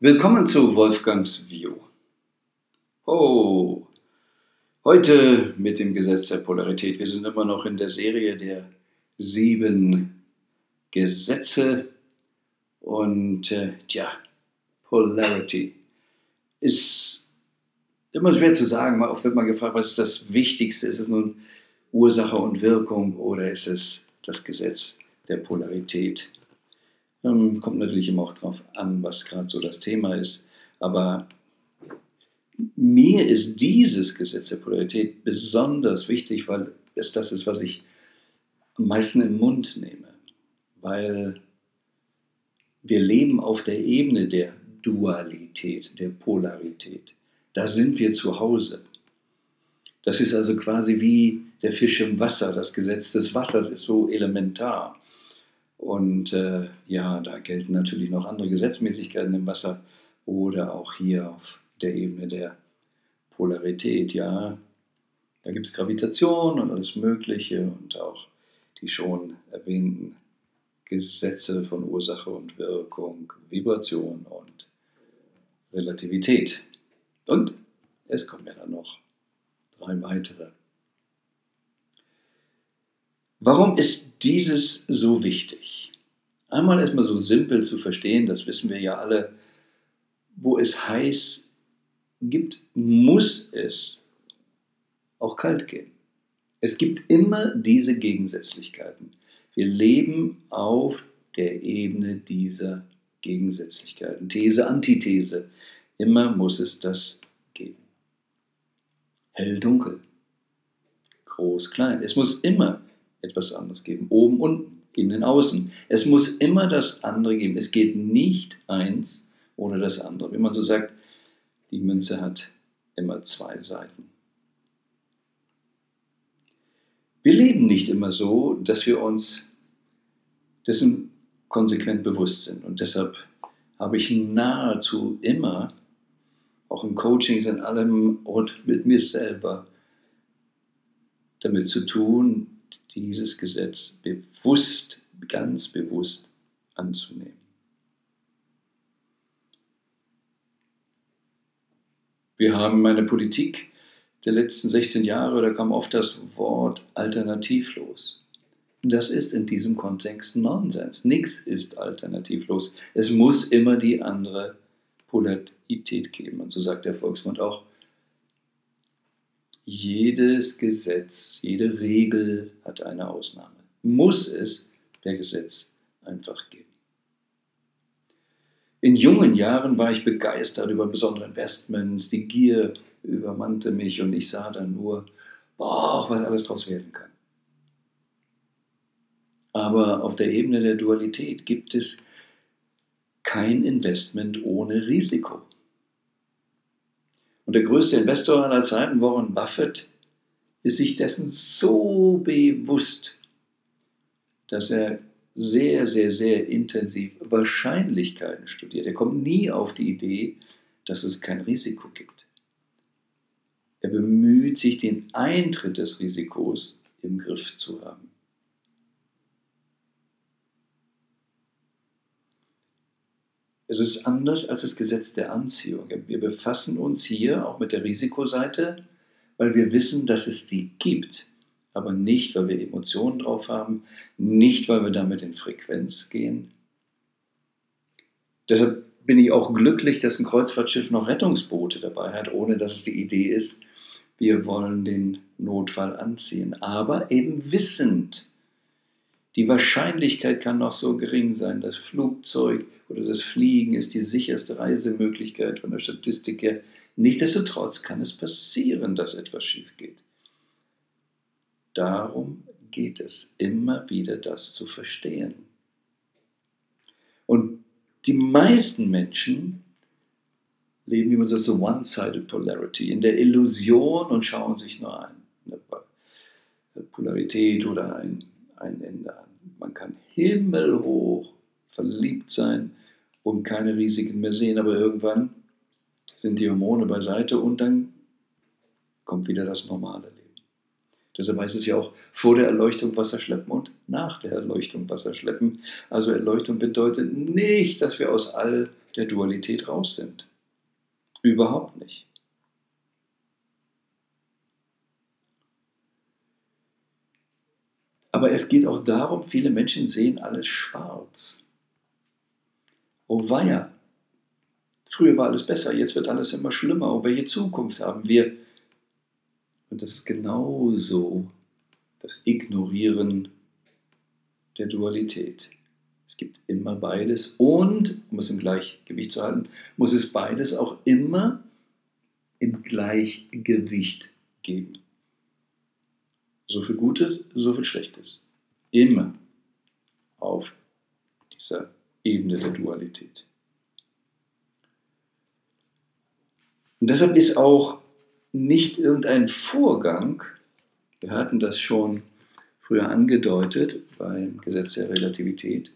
Willkommen zu Wolfgangs View. Oh, heute mit dem Gesetz der Polarität. Wir sind immer noch in der Serie der sieben Gesetze und äh, tja, Polarity ist immer schwer zu sagen. Oft wird man gefragt, was ist das Wichtigste? Ist es nun Ursache und Wirkung oder ist es das Gesetz der Polarität? Ähm, kommt natürlich immer auch darauf an, was gerade so das Thema ist. Aber mir ist dieses Gesetz der Polarität besonders wichtig, weil es das ist, was ich am meisten im Mund nehme. Weil wir leben auf der Ebene der Dualität, der Polarität. Da sind wir zu Hause. Das ist also quasi wie der Fisch im Wasser. Das Gesetz des Wassers ist so elementar. Und äh, ja, da gelten natürlich noch andere Gesetzmäßigkeiten im Wasser oder auch hier auf der Ebene der Polarität. Ja, da gibt es Gravitation und alles Mögliche und auch die schon erwähnten Gesetze von Ursache und Wirkung, Vibration und Relativität. Und es kommen ja dann noch drei weitere. Warum ist dieses so wichtig? Einmal erstmal so simpel zu verstehen, das wissen wir ja alle, wo es heiß gibt, muss es auch kalt gehen. Es gibt immer diese Gegensätzlichkeiten. Wir leben auf der Ebene dieser Gegensätzlichkeiten. These, Antithese. Immer muss es das geben. Hell, dunkel. Groß, klein. Es muss immer etwas anderes geben. Oben, unten, innen, außen. Es muss immer das andere geben. Es geht nicht eins ohne das andere. Wie man so sagt, die Münze hat immer zwei Seiten. Wir leben nicht immer so, dass wir uns dessen konsequent bewusst sind. Und deshalb habe ich nahezu immer, auch in Coachings, in allem und mit mir selber, damit zu tun, dieses Gesetz bewusst, ganz bewusst anzunehmen. Wir haben eine Politik der letzten 16 Jahre, da kam oft das Wort alternativlos. Das ist in diesem Kontext Nonsens. Nichts ist alternativlos. Es muss immer die andere Polarität geben. Und so sagt der Volksmund auch, jedes Gesetz, jede Regel hat eine Ausnahme. Muss es per Gesetz einfach geben. In jungen Jahren war ich begeistert über besondere Investments, die Gier übermannte mich und ich sah dann nur, boah, was alles daraus werden kann. Aber auf der Ebene der Dualität gibt es kein Investment ohne Risiko. Und der größte Investor aller Zeiten, Warren Buffett, ist sich dessen so bewusst, dass er sehr, sehr, sehr intensiv Wahrscheinlichkeiten studiert. Er kommt nie auf die Idee, dass es kein Risiko gibt. Er bemüht sich, den Eintritt des Risikos im Griff zu haben. Es ist anders als das Gesetz der Anziehung. Wir befassen uns hier auch mit der Risikoseite, weil wir wissen, dass es die gibt, aber nicht, weil wir Emotionen drauf haben, nicht, weil wir damit in Frequenz gehen. Deshalb bin ich auch glücklich, dass ein Kreuzfahrtschiff noch Rettungsboote dabei hat, ohne dass es die Idee ist, wir wollen den Notfall anziehen, aber eben wissend, die Wahrscheinlichkeit kann noch so gering sein. Das Flugzeug oder das Fliegen ist die sicherste Reisemöglichkeit von der Statistik her. Nichtsdestotrotz kann es passieren, dass etwas schief geht. Darum geht es, immer wieder das zu verstehen. Und die meisten Menschen leben, wie man sagt, so one-sided Polarity, in der Illusion und schauen sich nur ein. Eine Polarität oder ein, ein Ende an. Man kann himmelhoch verliebt sein und keine Risiken mehr sehen, aber irgendwann sind die Hormone beiseite und dann kommt wieder das normale Leben. Deshalb heißt es ja auch vor der Erleuchtung Wasser schleppen und nach der Erleuchtung Wasser schleppen. Also Erleuchtung bedeutet nicht, dass wir aus all der Dualität raus sind. Überhaupt nicht. Aber es geht auch darum, viele Menschen sehen alles schwarz. Oh weia, früher war alles besser, jetzt wird alles immer schlimmer. Und welche Zukunft haben wir? Und das ist genauso das Ignorieren der Dualität. Es gibt immer beides und, um es im Gleichgewicht zu halten, muss es beides auch immer im Gleichgewicht geben. So viel Gutes, so viel Schlechtes. Immer auf dieser Ebene der Dualität. Und deshalb ist auch nicht irgendein Vorgang, wir hatten das schon früher angedeutet beim Gesetz der Relativität,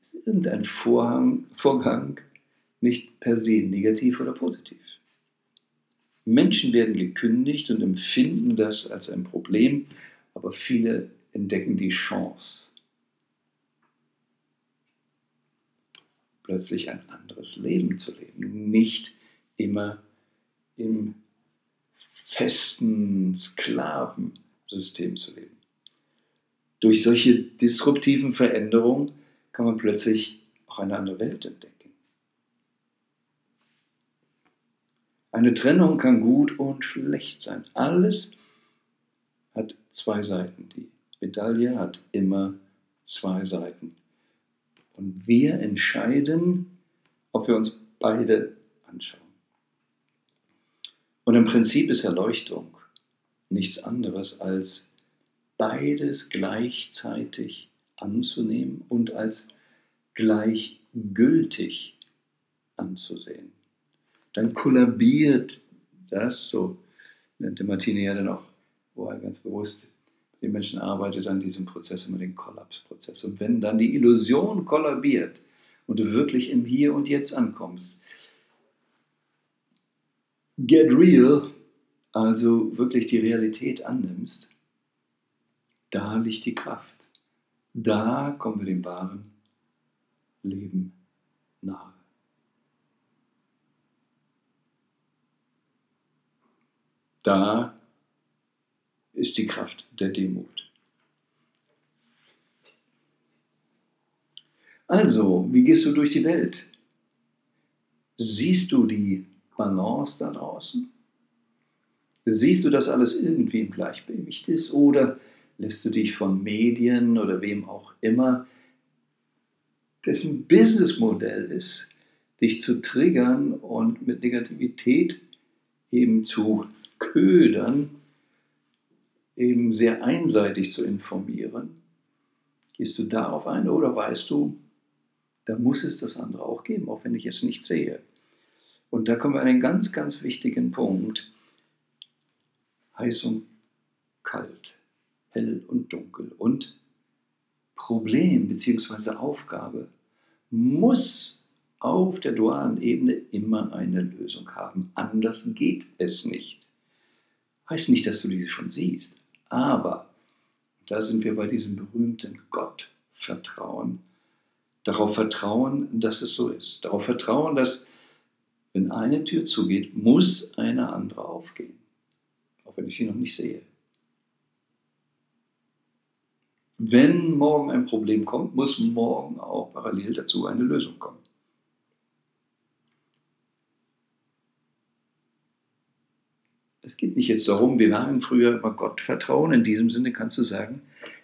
ist irgendein Vorhang, Vorgang nicht per se negativ oder positiv. Menschen werden gekündigt und empfinden das als ein Problem, aber viele entdecken die Chance, plötzlich ein anderes Leben zu leben, nicht immer im festen Sklavensystem zu leben. Durch solche disruptiven Veränderungen kann man plötzlich auch eine andere Welt entdecken. Eine Trennung kann gut und schlecht sein. Alles hat zwei Seiten. Die Medaille hat immer zwei Seiten. Und wir entscheiden, ob wir uns beide anschauen. Und im Prinzip ist Erleuchtung nichts anderes als beides gleichzeitig anzunehmen und als gleichgültig anzusehen dann kollabiert das, so nannte Martine ja dann auch, wo er ganz bewusst den Menschen arbeitet, an diesem Prozess immer den Kollapsprozess. Und wenn dann die Illusion kollabiert und du wirklich im Hier und Jetzt ankommst, get real, also wirklich die Realität annimmst, da liegt die Kraft. Da kommen wir dem wahren Leben nahe. Da ist die Kraft der Demut. Also, wie gehst du durch die Welt? Siehst du die Balance da draußen? Siehst du, dass alles irgendwie im Gleichgewicht ist? Oder lässt du dich von Medien oder wem auch immer, dessen Businessmodell ist, dich zu triggern und mit Negativität eben zu ködern, eben sehr einseitig zu informieren? Gehst du darauf ein oder weißt du, da muss es das andere auch geben, auch wenn ich es nicht sehe? Und da kommen wir an einen ganz, ganz wichtigen Punkt. Heiß und kalt, hell und dunkel. Und Problem bzw. Aufgabe muss auf der dualen Ebene immer eine Lösung haben. Anders geht es nicht. Heißt nicht, dass du diese schon siehst, aber da sind wir bei diesem berühmten Gottvertrauen. Darauf vertrauen, dass es so ist. Darauf vertrauen, dass wenn eine Tür zugeht, muss eine andere aufgehen. Auch wenn ich sie noch nicht sehe. Wenn morgen ein Problem kommt, muss morgen auch parallel dazu eine Lösung kommen. Es geht nicht jetzt darum, wir waren früher immer Gott vertrauen. In diesem Sinne kannst du sagen,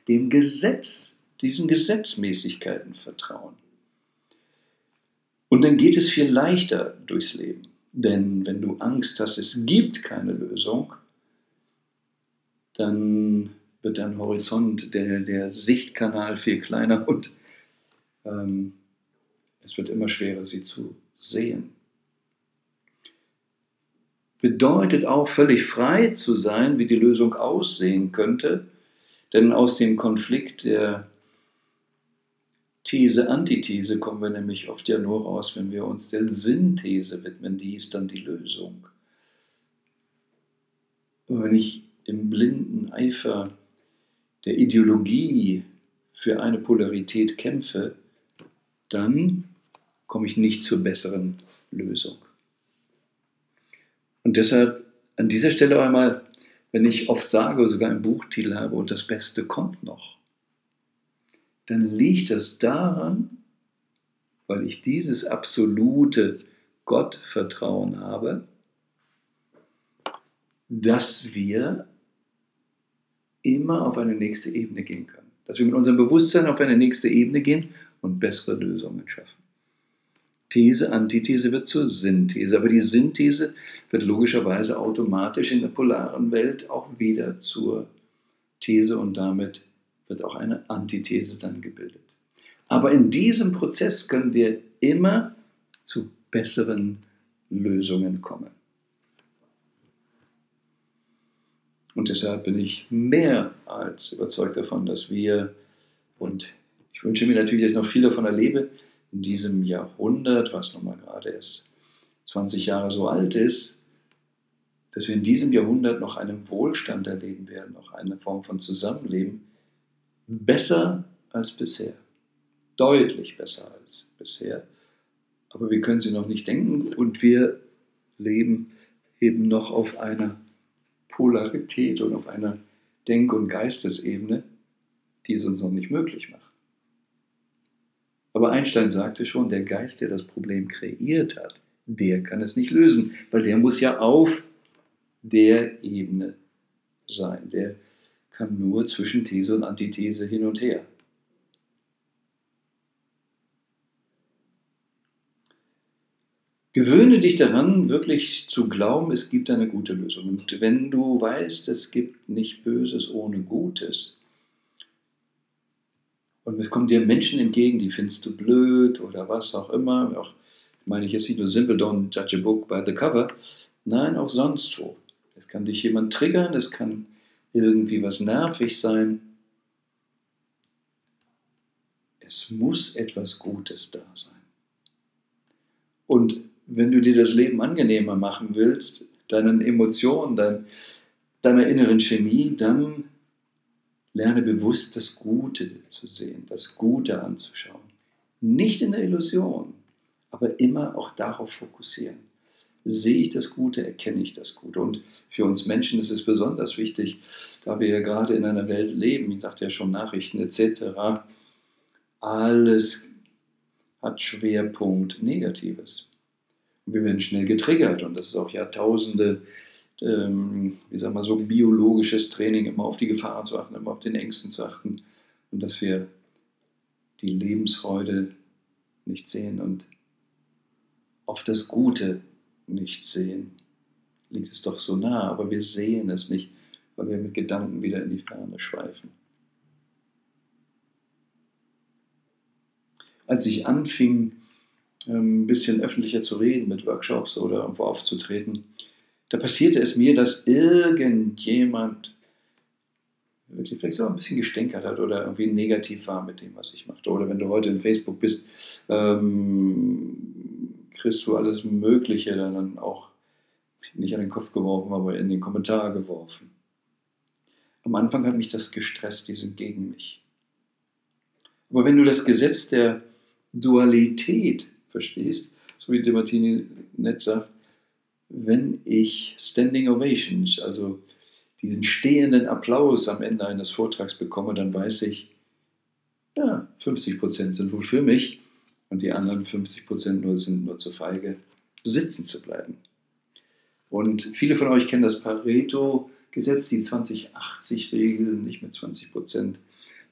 dem Gesetz, diesen Gesetzmäßigkeiten vertrauen. Und dann geht es viel leichter durchs Leben. Denn wenn du Angst hast, es gibt keine Lösung, dann wird dein Horizont, der, der Sichtkanal viel kleiner und ähm, es wird immer schwerer, sie zu sehen bedeutet auch völlig frei zu sein, wie die Lösung aussehen könnte, denn aus dem Konflikt der These-Antithese kommen wir nämlich oft ja nur raus, wenn wir uns der Synthese widmen, die ist dann die Lösung. Und wenn ich im blinden Eifer der Ideologie für eine Polarität kämpfe, dann komme ich nicht zur besseren Lösung. Und deshalb an dieser Stelle einmal, wenn ich oft sage, sogar einen Buchtitel habe und das Beste kommt noch, dann liegt das daran, weil ich dieses absolute Gottvertrauen habe, dass wir immer auf eine nächste Ebene gehen können. Dass wir mit unserem Bewusstsein auf eine nächste Ebene gehen und bessere Lösungen schaffen. These, Antithese wird zur Synthese, aber die Synthese wird logischerweise automatisch in der polaren Welt auch wieder zur These und damit wird auch eine Antithese dann gebildet. Aber in diesem Prozess können wir immer zu besseren Lösungen kommen. Und deshalb bin ich mehr als überzeugt davon, dass wir, und ich wünsche mir natürlich, dass ich noch viel davon erlebe, in diesem Jahrhundert, was nun mal gerade erst 20 Jahre so alt ist, dass wir in diesem Jahrhundert noch einen Wohlstand erleben werden, noch eine Form von Zusammenleben, besser als bisher. Deutlich besser als bisher. Aber wir können sie noch nicht denken und wir leben eben noch auf einer Polarität und auf einer Denk- und Geistesebene, die es uns noch nicht möglich macht. Aber Einstein sagte schon, der Geist, der das Problem kreiert hat, der kann es nicht lösen, weil der muss ja auf der Ebene sein. Der kann nur zwischen These und Antithese hin und her. Gewöhne dich daran, wirklich zu glauben, es gibt eine gute Lösung. Und wenn du weißt, es gibt nicht Böses ohne Gutes, und es kommen dir Menschen entgegen, die findest du blöd oder was auch immer, auch meine ich jetzt nicht nur simple, don't judge a book by the cover, nein, auch sonst wo. Es kann dich jemand triggern, es kann irgendwie was nervig sein. Es muss etwas Gutes da sein. Und wenn du dir das Leben angenehmer machen willst, deinen Emotionen, dein, deiner inneren Chemie, dann lerne bewusst das Gute zu sehen, das Gute anzuschauen. Nicht in der Illusion, aber immer auch darauf fokussieren. Sehe ich das Gute, erkenne ich das Gute. Und für uns Menschen ist es besonders wichtig, da wir ja gerade in einer Welt leben, ich dachte ja schon Nachrichten etc., alles hat Schwerpunkt Negatives. Und wir werden schnell getriggert und das ist auch Jahrtausende, ähm, wie sagen wir so, biologisches Training, immer auf die Gefahren zu achten, immer auf den Ängsten zu achten und dass wir die Lebensfreude nicht sehen und auf das Gute nicht sehen. Liegt es doch so nah, aber wir sehen es nicht, weil wir mit Gedanken wieder in die Ferne schweifen. Als ich anfing, ähm, ein bisschen öffentlicher zu reden, mit Workshops oder irgendwo aufzutreten, da passierte es mir, dass irgendjemand wirklich vielleicht so ein bisschen gestänkert hat oder irgendwie negativ war mit dem, was ich machte. Oder wenn du heute in Facebook bist, ähm, kriegst du alles Mögliche dann auch nicht an den Kopf geworfen, aber in den Kommentar geworfen. Am Anfang hat mich das gestresst, die sind gegen mich. Aber wenn du das Gesetz der Dualität verstehst, so wie De Martini nett sagt, wenn ich Standing Ovations, also diesen stehenden Applaus am Ende eines Vortrags bekomme, dann weiß ich, ja, 50 Prozent sind wohl für mich und die anderen 50 Prozent nur sind nur zu feige, sitzen zu bleiben. Und viele von euch kennen das Pareto-Gesetz, die 20-80-Regel, nicht mit 20 Prozent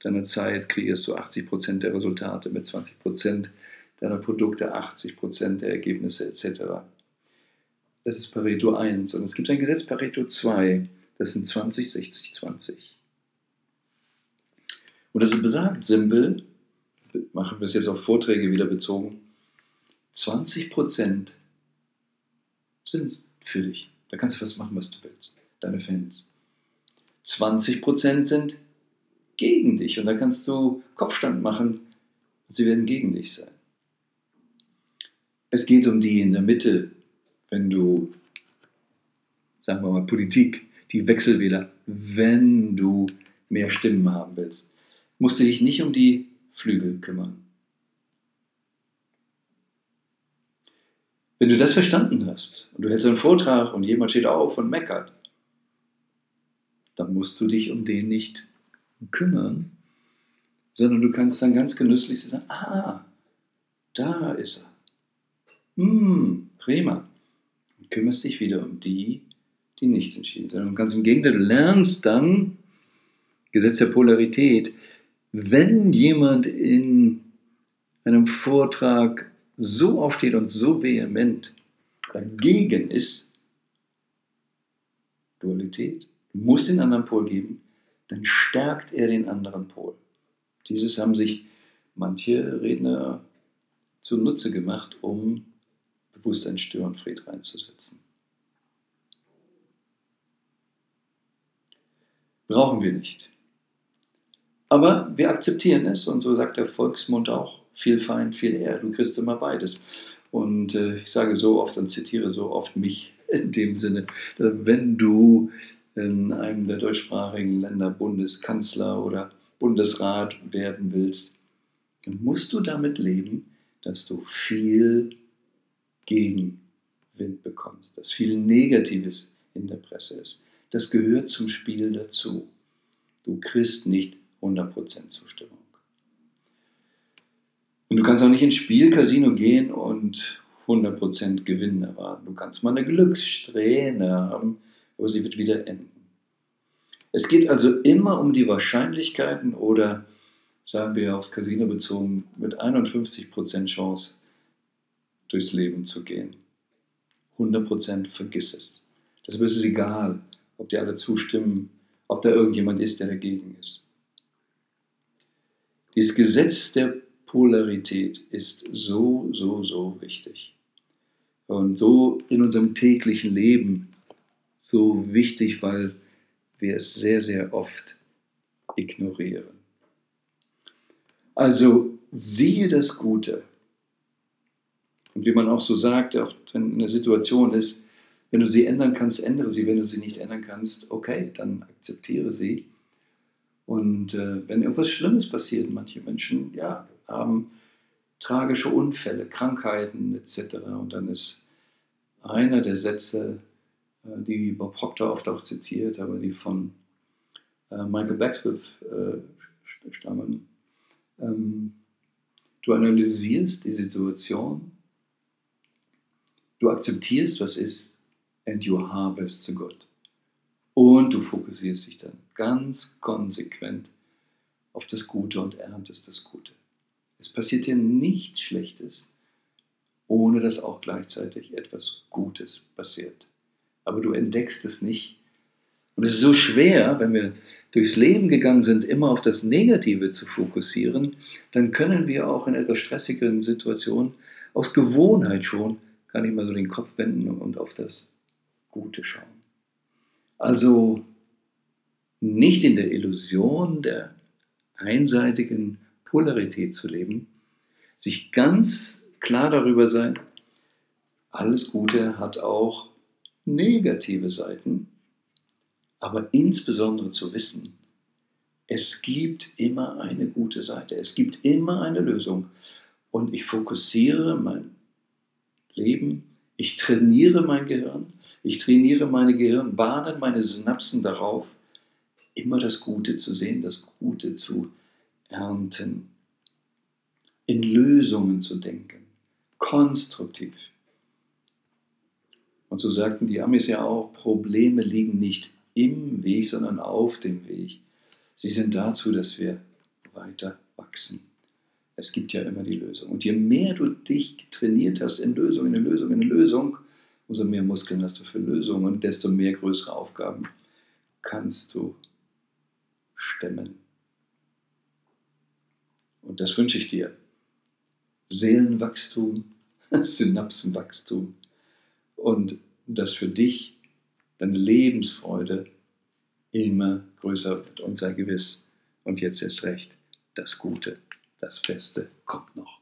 deiner Zeit kreierst du 80 Prozent der Resultate, mit 20 Prozent deiner Produkte 80 Prozent der Ergebnisse etc. Das ist Pareto 1. Und es gibt ein Gesetz Pareto 2. Das sind 20, 60, 20. Und das ist besagt simpel, machen wir es jetzt auf Vorträge wieder bezogen, 20 Prozent sind für dich. Da kannst du was machen, was du willst. Deine Fans. 20 Prozent sind gegen dich und da kannst du Kopfstand machen und sie werden gegen dich sein. Es geht um die in der Mitte, wenn du, sagen wir mal, Politik, die Wechselwähler, wenn du mehr Stimmen haben willst, musst du dich nicht um die Flügel kümmern. Wenn du das verstanden hast und du hältst einen Vortrag und jemand steht auf und meckert, dann musst du dich um den nicht kümmern, sondern du kannst dann ganz genüsslich sagen, ah, da ist er. Hm, prima. Kümmerst dich wieder um die, die nicht entschieden sind. Und ganz im Gegenteil, du lernst dann, Gesetz der Polarität, wenn jemand in einem Vortrag so aufsteht und so vehement dagegen ist, Dualität, du musst den anderen Pol geben, dann stärkt er den anderen Pol. Dieses haben sich manche Redner zunutze gemacht, um Bewusstsein Störenfried reinzusetzen. Brauchen wir nicht. Aber wir akzeptieren es und so sagt der Volksmund auch, viel Feind, viel Ehr, du kriegst immer beides. Und äh, ich sage so oft und zitiere so oft mich in dem Sinne, wenn du in einem der deutschsprachigen Länder Bundeskanzler oder Bundesrat werden willst, dann musst du damit leben, dass du viel Gegenwind bekommst, dass viel Negatives in der Presse ist. Das gehört zum Spiel dazu. Du kriegst nicht 100% Zustimmung. Und du kannst auch nicht ins Spielcasino gehen und 100% Gewinn erwarten. Du kannst mal eine Glückssträhne haben, aber sie wird wieder enden. Es geht also immer um die Wahrscheinlichkeiten oder, sagen wir aufs Casino bezogen, mit 51% Chance durchs Leben zu gehen. 100% vergiss es. Deshalb ist es egal, ob die alle zustimmen, ob da irgendjemand ist, der dagegen ist. Dieses Gesetz der Polarität ist so, so, so wichtig. Und so in unserem täglichen Leben so wichtig, weil wir es sehr, sehr oft ignorieren. Also siehe das Gute. Und wie man auch so sagt, wenn eine Situation ist, wenn du sie ändern kannst, ändere sie. Wenn du sie nicht ändern kannst, okay, dann akzeptiere sie. Und äh, wenn irgendwas Schlimmes passiert, manche Menschen ja, haben tragische Unfälle, Krankheiten etc. Und dann ist einer der Sätze, äh, die Bob Proctor oft auch zitiert, aber die von äh, Michael Beckwith äh, stammen. Ähm, du analysierst die Situation, du akzeptierst, was ist, and you harvest the good. Und du fokussierst dich dann ganz konsequent auf das Gute und erntest das Gute. Es passiert dir nichts Schlechtes, ohne dass auch gleichzeitig etwas Gutes passiert aber du entdeckst es nicht. Und es ist so schwer, wenn wir durchs Leben gegangen sind, immer auf das Negative zu fokussieren, dann können wir auch in etwas stressigeren Situationen aus Gewohnheit schon gar nicht mal so den Kopf wenden und auf das Gute schauen. Also nicht in der Illusion der einseitigen Polarität zu leben, sich ganz klar darüber sein, alles Gute hat auch negative Seiten, aber insbesondere zu wissen, es gibt immer eine gute Seite, es gibt immer eine Lösung und ich fokussiere mein Leben, ich trainiere mein Gehirn, ich trainiere meine Gehirnbahnen, meine Synapsen darauf, immer das Gute zu sehen, das Gute zu ernten, in Lösungen zu denken, konstruktiv. Und so sagten die Amis ja auch, Probleme liegen nicht im Weg, sondern auf dem Weg. Sie sind dazu, dass wir weiter wachsen. Es gibt ja immer die Lösung. Und je mehr du dich trainiert hast in Lösung, in Lösung, in Lösung, umso mehr Muskeln hast du für Lösungen und desto mehr größere Aufgaben kannst du stemmen. Und das wünsche ich dir. Seelenwachstum, Synapsenwachstum, und dass für dich deine Lebensfreude immer größer wird und sei gewiss, und jetzt erst recht, das Gute, das Beste kommt noch.